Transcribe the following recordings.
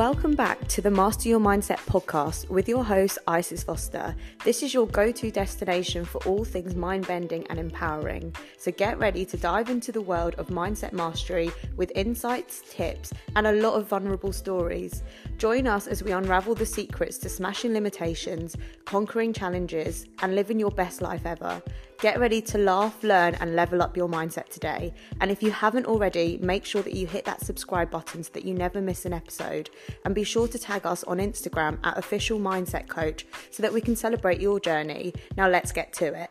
Welcome back to the Master Your Mindset podcast with your host, Isis Foster. This is your go to destination for all things mind bending and empowering. So get ready to dive into the world of mindset mastery with insights, tips, and a lot of vulnerable stories. Join us as we unravel the secrets to smashing limitations, conquering challenges, and living your best life ever. Get ready to laugh, learn, and level up your mindset today. And if you haven't already, make sure that you hit that subscribe button so that you never miss an episode. And be sure to tag us on Instagram at Official Mindset Coach so that we can celebrate your journey. Now, let's get to it.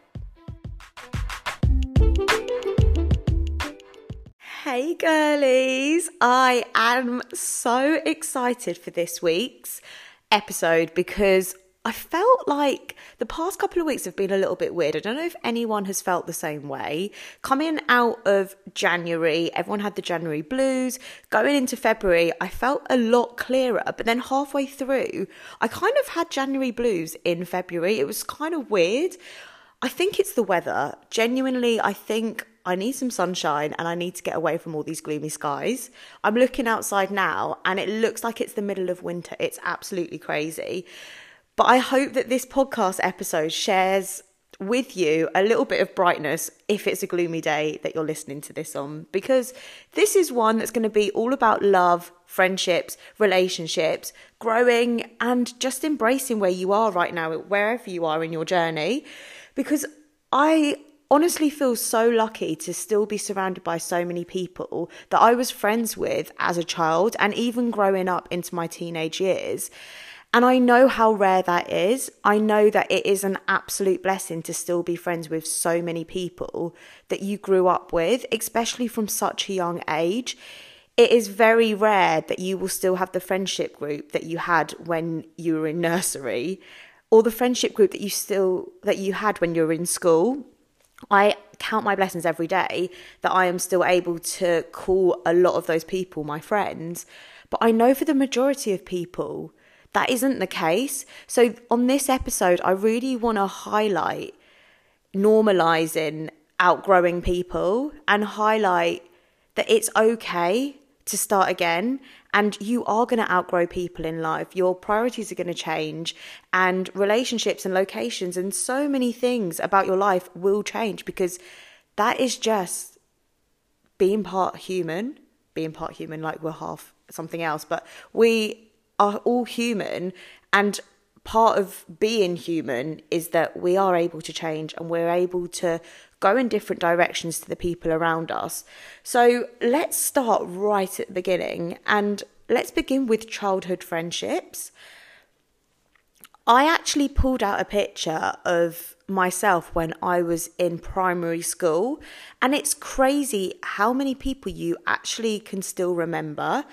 Hey, girlies! I am so excited for this week's episode because I felt like the past couple of weeks have been a little bit weird. I don't know if anyone has felt the same way. Coming out of January, everyone had the January blues. Going into February, I felt a lot clearer. But then halfway through, I kind of had January blues in February. It was kind of weird. I think it's the weather. Genuinely, I think I need some sunshine and I need to get away from all these gloomy skies. I'm looking outside now and it looks like it's the middle of winter. It's absolutely crazy. But I hope that this podcast episode shares with you a little bit of brightness if it's a gloomy day that you're listening to this on, because this is one that's going to be all about love, friendships, relationships, growing, and just embracing where you are right now, wherever you are in your journey. Because I honestly feel so lucky to still be surrounded by so many people that I was friends with as a child and even growing up into my teenage years. And I know how rare that is. I know that it is an absolute blessing to still be friends with so many people that you grew up with, especially from such a young age. It is very rare that you will still have the friendship group that you had when you were in nursery or the friendship group that you still that you had when you were in school. I count my blessings every day that I am still able to call a lot of those people my friends. But I know for the majority of people, that isn't the case. So, on this episode, I really want to highlight normalizing outgrowing people and highlight that it's okay to start again and you are going to outgrow people in life. Your priorities are going to change, and relationships and locations and so many things about your life will change because that is just being part human, being part human, like we're half something else, but we are all human and part of being human is that we are able to change and we're able to go in different directions to the people around us. So let's start right at the beginning and let's begin with childhood friendships. I actually pulled out a picture of myself when I was in primary school, and it's crazy how many people you actually can still remember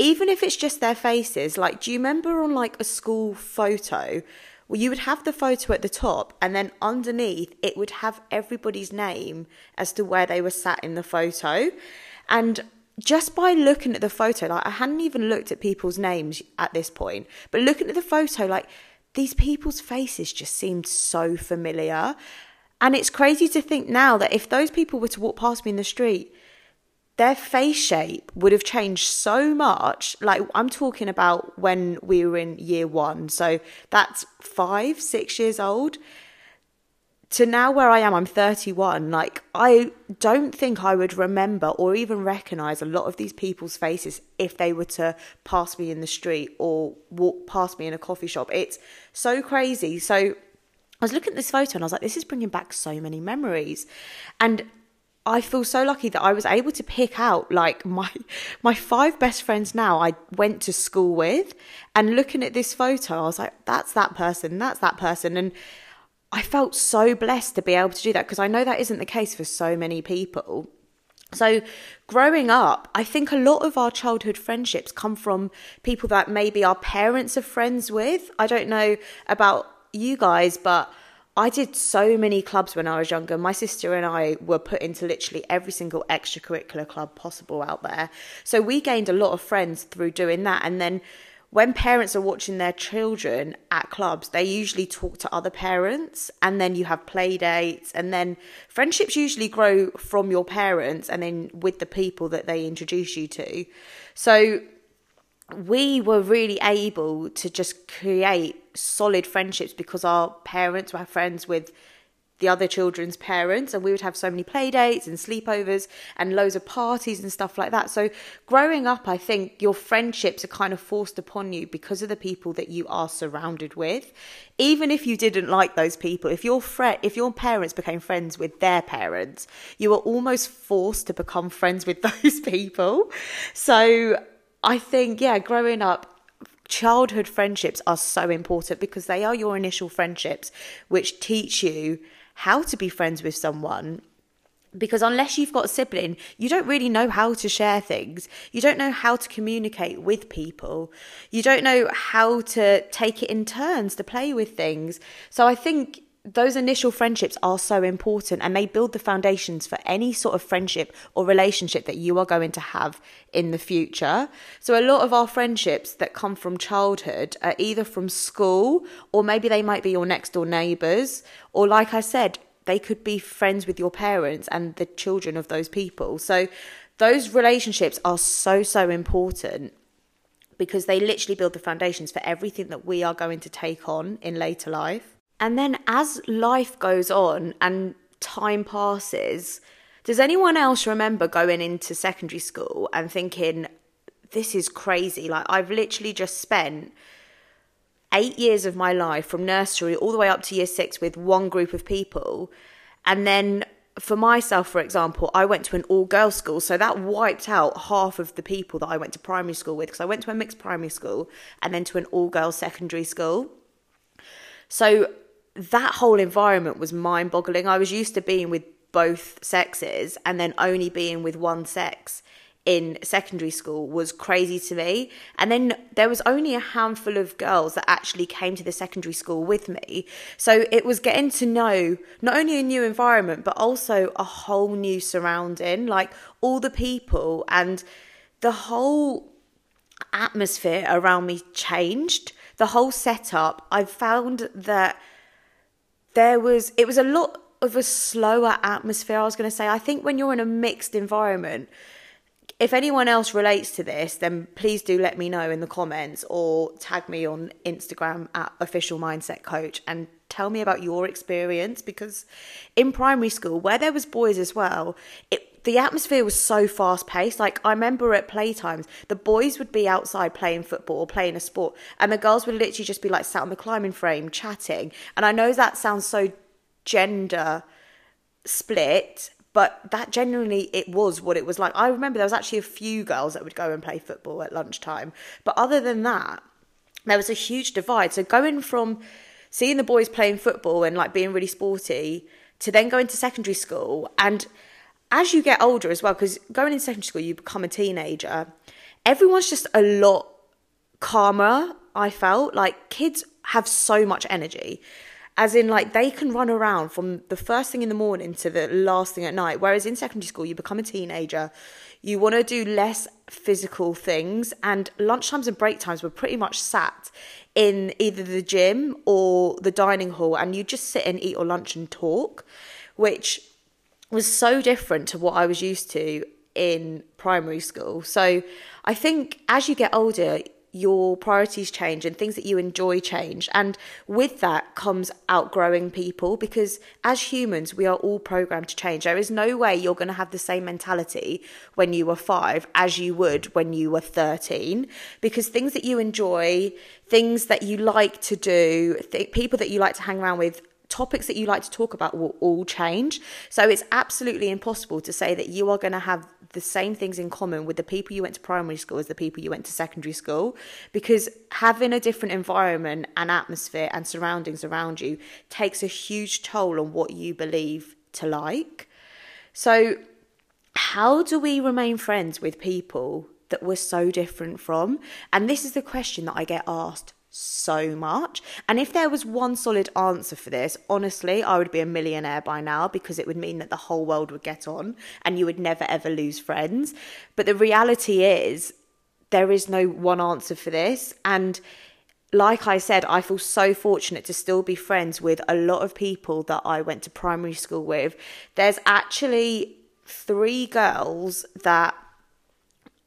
even if it's just their faces, like, do you remember on like a school photo? Well, you would have the photo at the top, and then underneath it would have everybody's name as to where they were sat in the photo. And just by looking at the photo, like I hadn't even looked at people's names at this point, but looking at the photo, like these people's faces just seemed so familiar. And it's crazy to think now that if those people were to walk past me in the street, their face shape would have changed so much. Like, I'm talking about when we were in year one. So that's five, six years old. To now where I am, I'm 31. Like, I don't think I would remember or even recognize a lot of these people's faces if they were to pass me in the street or walk past me in a coffee shop. It's so crazy. So, I was looking at this photo and I was like, this is bringing back so many memories. And I feel so lucky that I was able to pick out like my my five best friends now I went to school with and looking at this photo I was like that's that person that's that person and I felt so blessed to be able to do that because I know that isn't the case for so many people. So, growing up, I think a lot of our childhood friendships come from people that maybe our parents are friends with. I don't know about you guys, but I did so many clubs when I was younger. My sister and I were put into literally every single extracurricular club possible out there. So we gained a lot of friends through doing that. And then when parents are watching their children at clubs, they usually talk to other parents and then you have play dates and then friendships usually grow from your parents and then with the people that they introduce you to. So we were really able to just create solid friendships because our parents were friends with the other children's parents and we would have so many play dates and sleepovers and loads of parties and stuff like that. So growing up i think your friendships are kind of forced upon you because of the people that you are surrounded with. Even if you didn't like those people if your fre- if your parents became friends with their parents you were almost forced to become friends with those people. So i think yeah growing up childhood friendships are so important because they are your initial friendships which teach you how to be friends with someone because unless you've got a sibling, you don't really know how to share things. You don't know how to communicate with people. You don't know how to take it in turns to play with things. So I think those initial friendships are so important and they build the foundations for any sort of friendship or relationship that you are going to have in the future. So, a lot of our friendships that come from childhood are either from school or maybe they might be your next door neighbours, or like I said, they could be friends with your parents and the children of those people. So, those relationships are so, so important because they literally build the foundations for everything that we are going to take on in later life. And then as life goes on and time passes, does anyone else remember going into secondary school and thinking, this is crazy? Like, I've literally just spent eight years of my life from nursery all the way up to year six with one group of people. And then for myself, for example, I went to an all girls school. So that wiped out half of the people that I went to primary school with because I went to a mixed primary school and then to an all girls secondary school. So that whole environment was mind boggling. I was used to being with both sexes and then only being with one sex in secondary school was crazy to me. And then there was only a handful of girls that actually came to the secondary school with me. So it was getting to know not only a new environment, but also a whole new surrounding, like all the people and the whole atmosphere around me changed. The whole setup, I found that there was it was a lot of a slower atmosphere i was going to say. I think when you're in a mixed environment if anyone else relates to this then please do let me know in the comments or tag me on instagram at official mindset coach and tell me about your experience because in primary school where there was boys as well it the atmosphere was so fast paced. Like I remember at playtimes, the boys would be outside playing football or playing a sport, and the girls would literally just be like sat on the climbing frame chatting. And I know that sounds so gender split, but that genuinely it was what it was like. I remember there was actually a few girls that would go and play football at lunchtime, but other than that, there was a huge divide. So going from seeing the boys playing football and like being really sporty to then going to secondary school and as you get older as well, because going in secondary school, you become a teenager, everyone's just a lot calmer. I felt like kids have so much energy. As in, like, they can run around from the first thing in the morning to the last thing at night. Whereas in secondary school, you become a teenager, you want to do less physical things, and lunchtimes and break times were pretty much sat in either the gym or the dining hall, and you just sit and eat your lunch and talk, which was so different to what I was used to in primary school. So I think as you get older, your priorities change and things that you enjoy change. And with that comes outgrowing people because as humans, we are all programmed to change. There is no way you're going to have the same mentality when you were five as you would when you were 13 because things that you enjoy, things that you like to do, th- people that you like to hang around with topics that you like to talk about will all change. So it's absolutely impossible to say that you are going to have the same things in common with the people you went to primary school as the people you went to secondary school because having a different environment and atmosphere and surroundings around you takes a huge toll on what you believe to like. So, how do we remain friends with people that we're so different from? And this is the question that I get asked so much. And if there was one solid answer for this, honestly, I would be a millionaire by now because it would mean that the whole world would get on and you would never ever lose friends. But the reality is, there is no one answer for this. And like I said, I feel so fortunate to still be friends with a lot of people that I went to primary school with. There's actually three girls that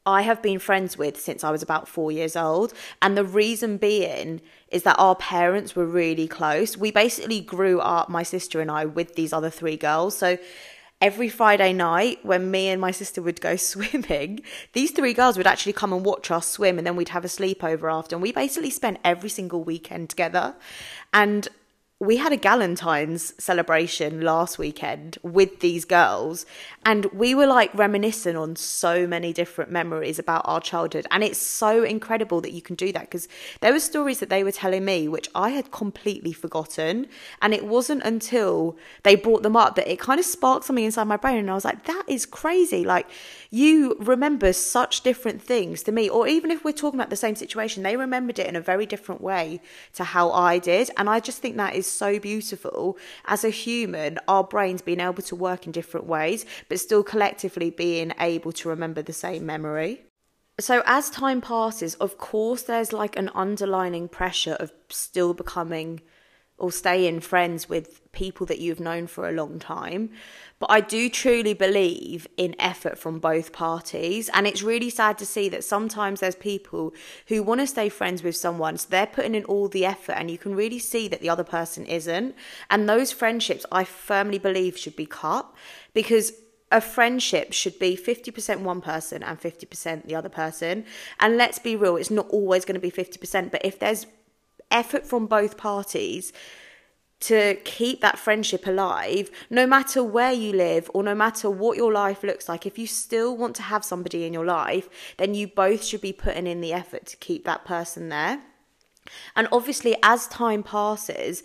I have been friends with since I was about four years old. And the reason being is that our parents were really close. We basically grew up, my sister and I, with these other three girls. So every Friday night when me and my sister would go swimming, these three girls would actually come and watch us swim and then we'd have a sleepover after. And we basically spent every single weekend together. And we had a Galentine's celebration last weekend with these girls, and we were like reminiscing on so many different memories about our childhood. And it's so incredible that you can do that because there were stories that they were telling me which I had completely forgotten. And it wasn't until they brought them up that it kind of sparked something inside my brain. And I was like, that is crazy. Like, you remember such different things to me, or even if we're talking about the same situation, they remembered it in a very different way to how I did. And I just think that is so beautiful as a human, our brains being able to work in different ways, but still collectively being able to remember the same memory. So, as time passes, of course, there's like an underlining pressure of still becoming or staying friends with people that you've known for a long time. But I do truly believe in effort from both parties. And it's really sad to see that sometimes there's people who want to stay friends with someone, so they're putting in all the effort, and you can really see that the other person isn't. And those friendships, I firmly believe, should be cut because a friendship should be 50% one person and 50% the other person. And let's be real, it's not always going to be 50%, but if there's effort from both parties, to keep that friendship alive, no matter where you live or no matter what your life looks like, if you still want to have somebody in your life, then you both should be putting in the effort to keep that person there. And obviously, as time passes,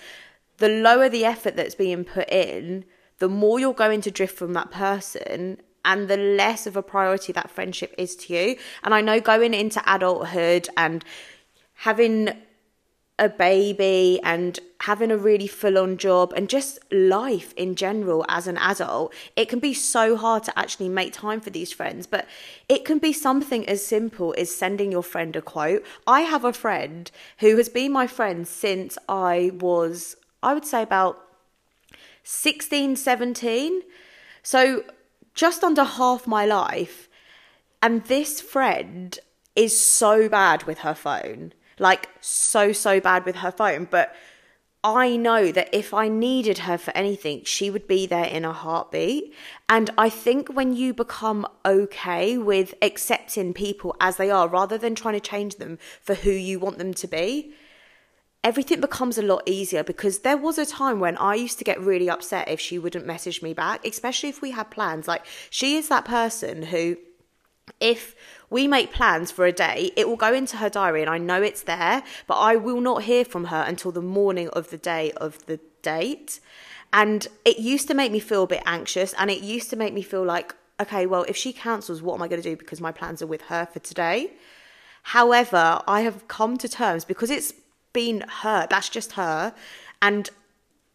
the lower the effort that's being put in, the more you're going to drift from that person and the less of a priority that friendship is to you. And I know going into adulthood and having a baby and having a really full on job and just life in general as an adult, it can be so hard to actually make time for these friends. But it can be something as simple as sending your friend a quote. I have a friend who has been my friend since I was, I would say, about 16, 17. So just under half my life. And this friend is so bad with her phone like so, so bad with her phone. But I know that if I needed her for anything, she would be there in a heartbeat. And I think when you become okay with accepting people as they are rather than trying to change them for who you want them to be, everything becomes a lot easier because there was a time when I used to get really upset if she wouldn't message me back, especially if we had plans. Like, she is that person who, if we make plans for a day, it will go into her diary and I know it's there, but I will not hear from her until the morning of the day of the date. And it used to make me feel a bit anxious and it used to make me feel like, okay, well, if she cancels, what am I going to do because my plans are with her for today? However, I have come to terms because it's been her, that's just her. And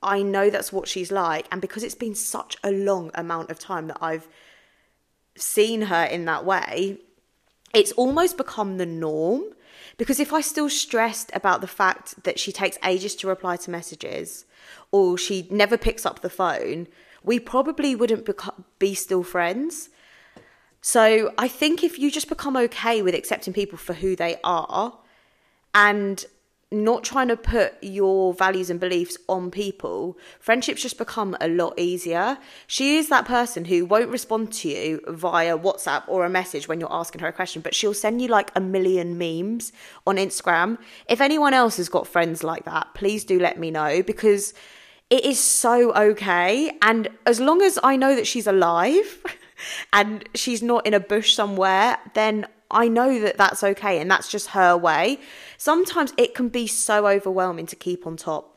I know that's what she's like. And because it's been such a long amount of time that I've seen her in that way, it's almost become the norm because if I still stressed about the fact that she takes ages to reply to messages or she never picks up the phone, we probably wouldn't be still friends. So I think if you just become okay with accepting people for who they are and not trying to put your values and beliefs on people, friendships just become a lot easier. She is that person who won't respond to you via WhatsApp or a message when you're asking her a question, but she'll send you like a million memes on Instagram. If anyone else has got friends like that, please do let me know because it is so okay. And as long as I know that she's alive and she's not in a bush somewhere, then I know that that's okay and that's just her way. Sometimes it can be so overwhelming to keep on top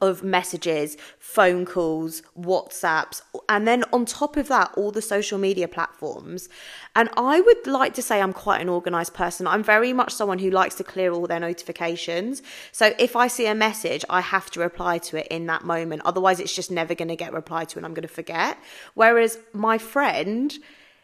of messages, phone calls, WhatsApps, and then on top of that, all the social media platforms. And I would like to say I'm quite an organized person. I'm very much someone who likes to clear all their notifications. So if I see a message, I have to reply to it in that moment. Otherwise, it's just never going to get replied to and I'm going to forget. Whereas my friend,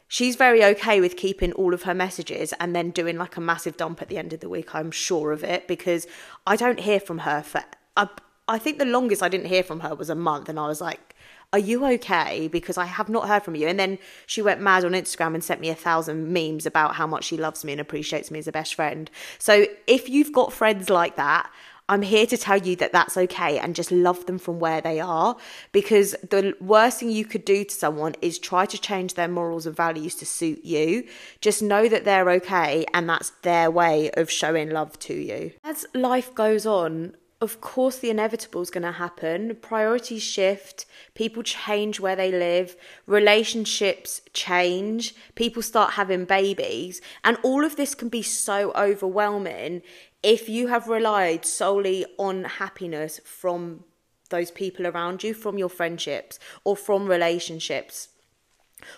she's very okay with keeping all of her messages and then doing like a massive dump at the end of the week. I'm sure of it because I don't hear from her for. I, I think the longest I didn't hear from her was a month, and I was like, are you okay? Because I have not heard from you. And then she went mad on Instagram and sent me a thousand memes about how much she loves me and appreciates me as a best friend. So if you've got friends like that, I'm here to tell you that that's okay and just love them from where they are because the worst thing you could do to someone is try to change their morals and values to suit you. Just know that they're okay and that's their way of showing love to you. As life goes on, of course, the inevitable is going to happen. Priorities shift, people change where they live, relationships change, people start having babies, and all of this can be so overwhelming if you have relied solely on happiness from those people around you, from your friendships or from relationships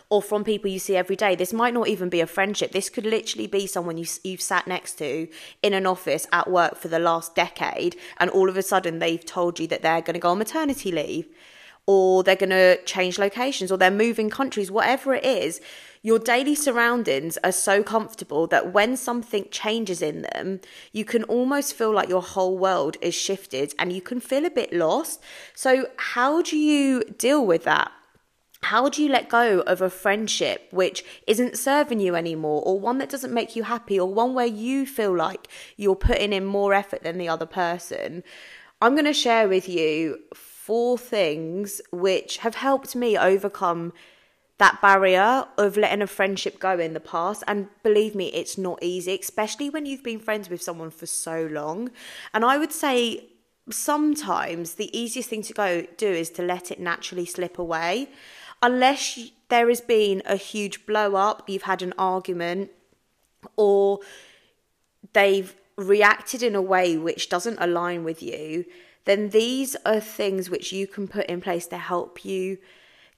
or from people you see every day. This might not even be a friendship. This could literally be someone you, you've sat next to in an office at work for the last decade, and all of a sudden they've told you that they're going to go on maternity leave, or they're going to change locations, or they're moving countries, whatever it is. Your daily surroundings are so comfortable that when something changes in them, you can almost feel like your whole world is shifted and you can feel a bit lost. So, how do you deal with that? how do you let go of a friendship which isn't serving you anymore or one that doesn't make you happy or one where you feel like you're putting in more effort than the other person i'm going to share with you four things which have helped me overcome that barrier of letting a friendship go in the past. And believe me it's not easy especially when you've been friends with someone for so long. And i would say sometimes the easiest thing to go do is to let it naturally slip away. Unless there has been a huge blow up, you've had an argument, or they've reacted in a way which doesn't align with you, then these are things which you can put in place to help you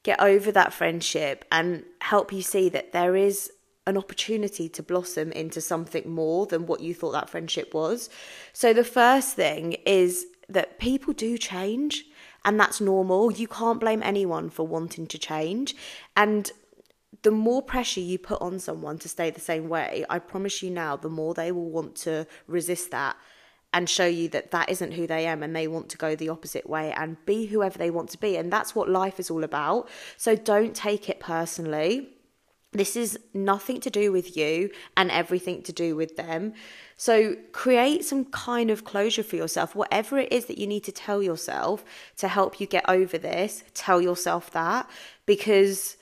get over that friendship and help you see that there is an opportunity to blossom into something more than what you thought that friendship was. So, the first thing is that people do change and that's normal. You can't blame anyone for wanting to change. And the more pressure you put on someone to stay the same way, I promise you now, the more they will want to resist that and show you that that isn't who they am and they want to go the opposite way and be whoever they want to be. And that's what life is all about. So don't take it personally. This is nothing to do with you and everything to do with them. So create some kind of closure for yourself. Whatever it is that you need to tell yourself to help you get over this, tell yourself that because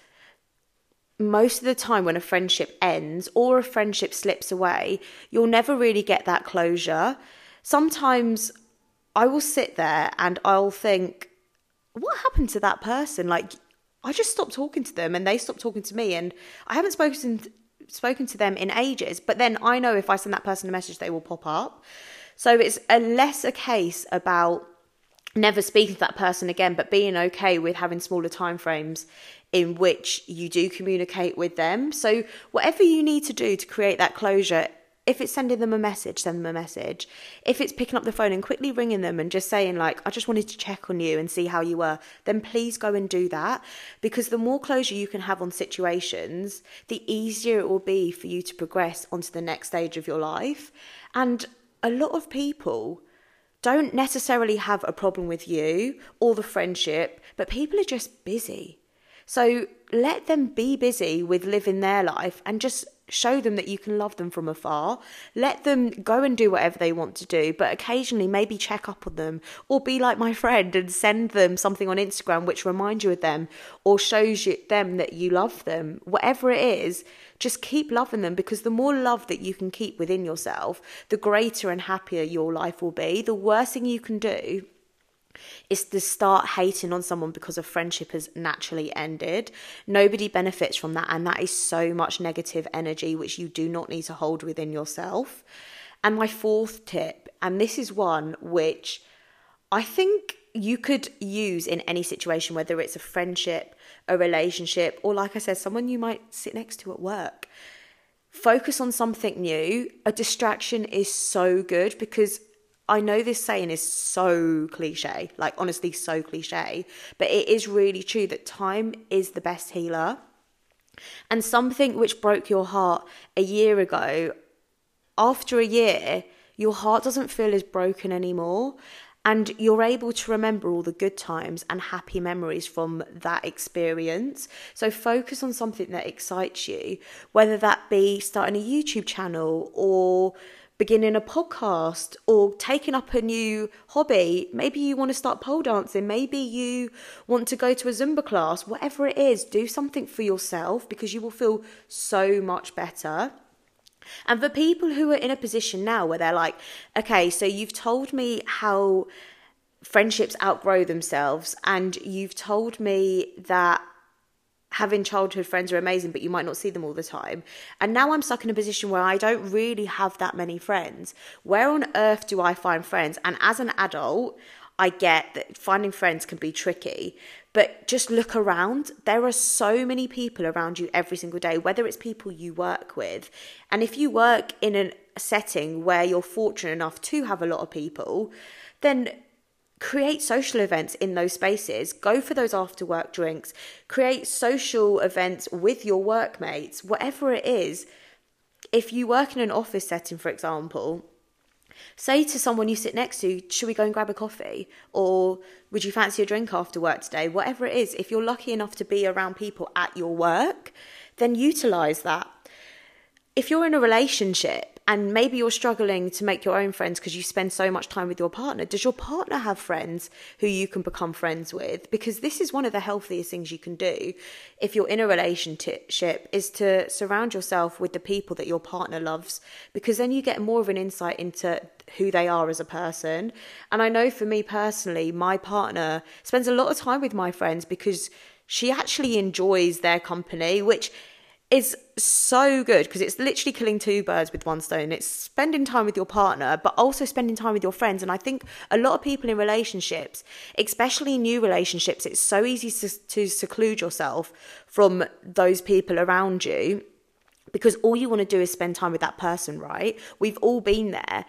most of the time when a friendship ends or a friendship slips away, you'll never really get that closure. Sometimes I will sit there and I'll think, what happened to that person? Like, I just stopped talking to them and they stopped talking to me and I haven't spoken spoken to them in ages but then I know if I send that person a message they will pop up so it's a less a case about never speaking to that person again but being okay with having smaller time frames in which you do communicate with them so whatever you need to do to create that closure if it's sending them a message, send them a message. If it's picking up the phone and quickly ringing them and just saying, like, I just wanted to check on you and see how you were, then please go and do that. Because the more closure you can have on situations, the easier it will be for you to progress onto the next stage of your life. And a lot of people don't necessarily have a problem with you or the friendship, but people are just busy. So let them be busy with living their life and just show them that you can love them from afar. Let them go and do whatever they want to do, but occasionally maybe check up on them or be like my friend and send them something on Instagram which reminds you of them or shows you them that you love them. Whatever it is, just keep loving them because the more love that you can keep within yourself, the greater and happier your life will be. The worst thing you can do is to start hating on someone because a friendship has naturally ended. Nobody benefits from that, and that is so much negative energy which you do not need to hold within yourself. And my fourth tip, and this is one which I think you could use in any situation, whether it's a friendship, a relationship, or like I said, someone you might sit next to at work. Focus on something new. A distraction is so good because I know this saying is so cliche, like honestly, so cliche, but it is really true that time is the best healer. And something which broke your heart a year ago, after a year, your heart doesn't feel as broken anymore. and you're able to remember all the good times and happy memories from that experience. So focus on something that excites you, whether that be starting a YouTube channel or beginning a podcast or taking up a new hobby. Maybe you want to start pole dancing. Maybe you want to go to a Zumba class. Whatever it is, do something for yourself because you will feel so much better. And for people who are in a position now where they're like, okay, so you've told me how friendships outgrow themselves, and you've told me that having childhood friends are amazing, but you might not see them all the time. And now I'm stuck in a position where I don't really have that many friends. Where on earth do I find friends? And as an adult, I get that finding friends can be tricky, but just look around. There are so many people around you every single day, whether it's people you work with. And if you work in a setting where you're fortunate enough to have a lot of people, then create social events in those spaces. Go for those after work drinks. Create social events with your workmates, whatever it is. If you work in an office setting, for example, Say to someone you sit next to, should we go and grab a coffee? Or would you fancy a drink after work today? Whatever it is, if you're lucky enough to be around people at your work, then utilize that. If you're in a relationship, and maybe you're struggling to make your own friends because you spend so much time with your partner. Does your partner have friends who you can become friends with? Because this is one of the healthiest things you can do if you're in a relationship is to surround yourself with the people that your partner loves because then you get more of an insight into who they are as a person. And I know for me personally, my partner spends a lot of time with my friends because she actually enjoys their company, which is so good because it's literally killing two birds with one stone. It's spending time with your partner, but also spending time with your friends. And I think a lot of people in relationships, especially new relationships, it's so easy to, to seclude yourself from those people around you because all you want to do is spend time with that person, right? We've all been there.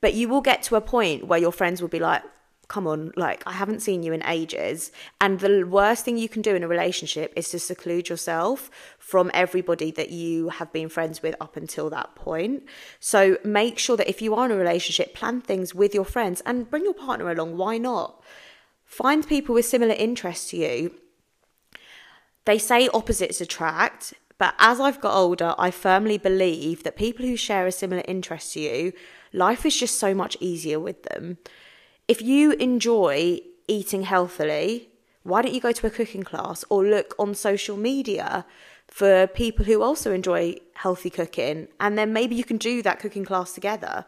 But you will get to a point where your friends will be like, come on, like, I haven't seen you in ages. And the worst thing you can do in a relationship is to seclude yourself from everybody that you have been friends with up until that point. So make sure that if you are in a relationship, plan things with your friends and bring your partner along. Why not? Find people with similar interests to you. They say opposites attract, but as I've got older, I firmly believe that people who share a similar interest to you, life is just so much easier with them if you enjoy eating healthily, why don't you go to a cooking class or look on social media for people who also enjoy healthy cooking? And then maybe you can do that cooking class together.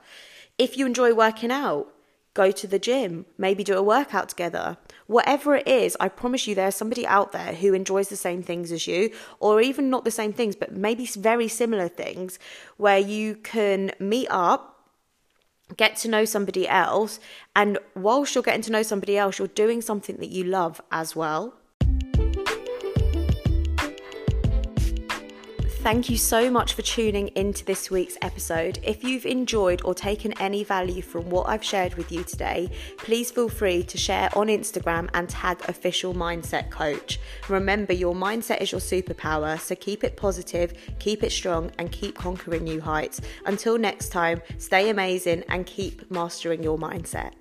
If you enjoy working out, go to the gym, maybe do a workout together. Whatever it is, I promise you there's somebody out there who enjoys the same things as you, or even not the same things, but maybe very similar things, where you can meet up get to know somebody else. And whilst you're getting to know somebody else, you're doing something that you love as well. Thank you so much for tuning into this week's episode. If you've enjoyed or taken any value from what I've shared with you today, please feel free to share on Instagram and tag official mindset coach. Remember, your mindset is your superpower, so keep it positive, keep it strong, and keep conquering new heights. Until next time, stay amazing and keep mastering your mindset.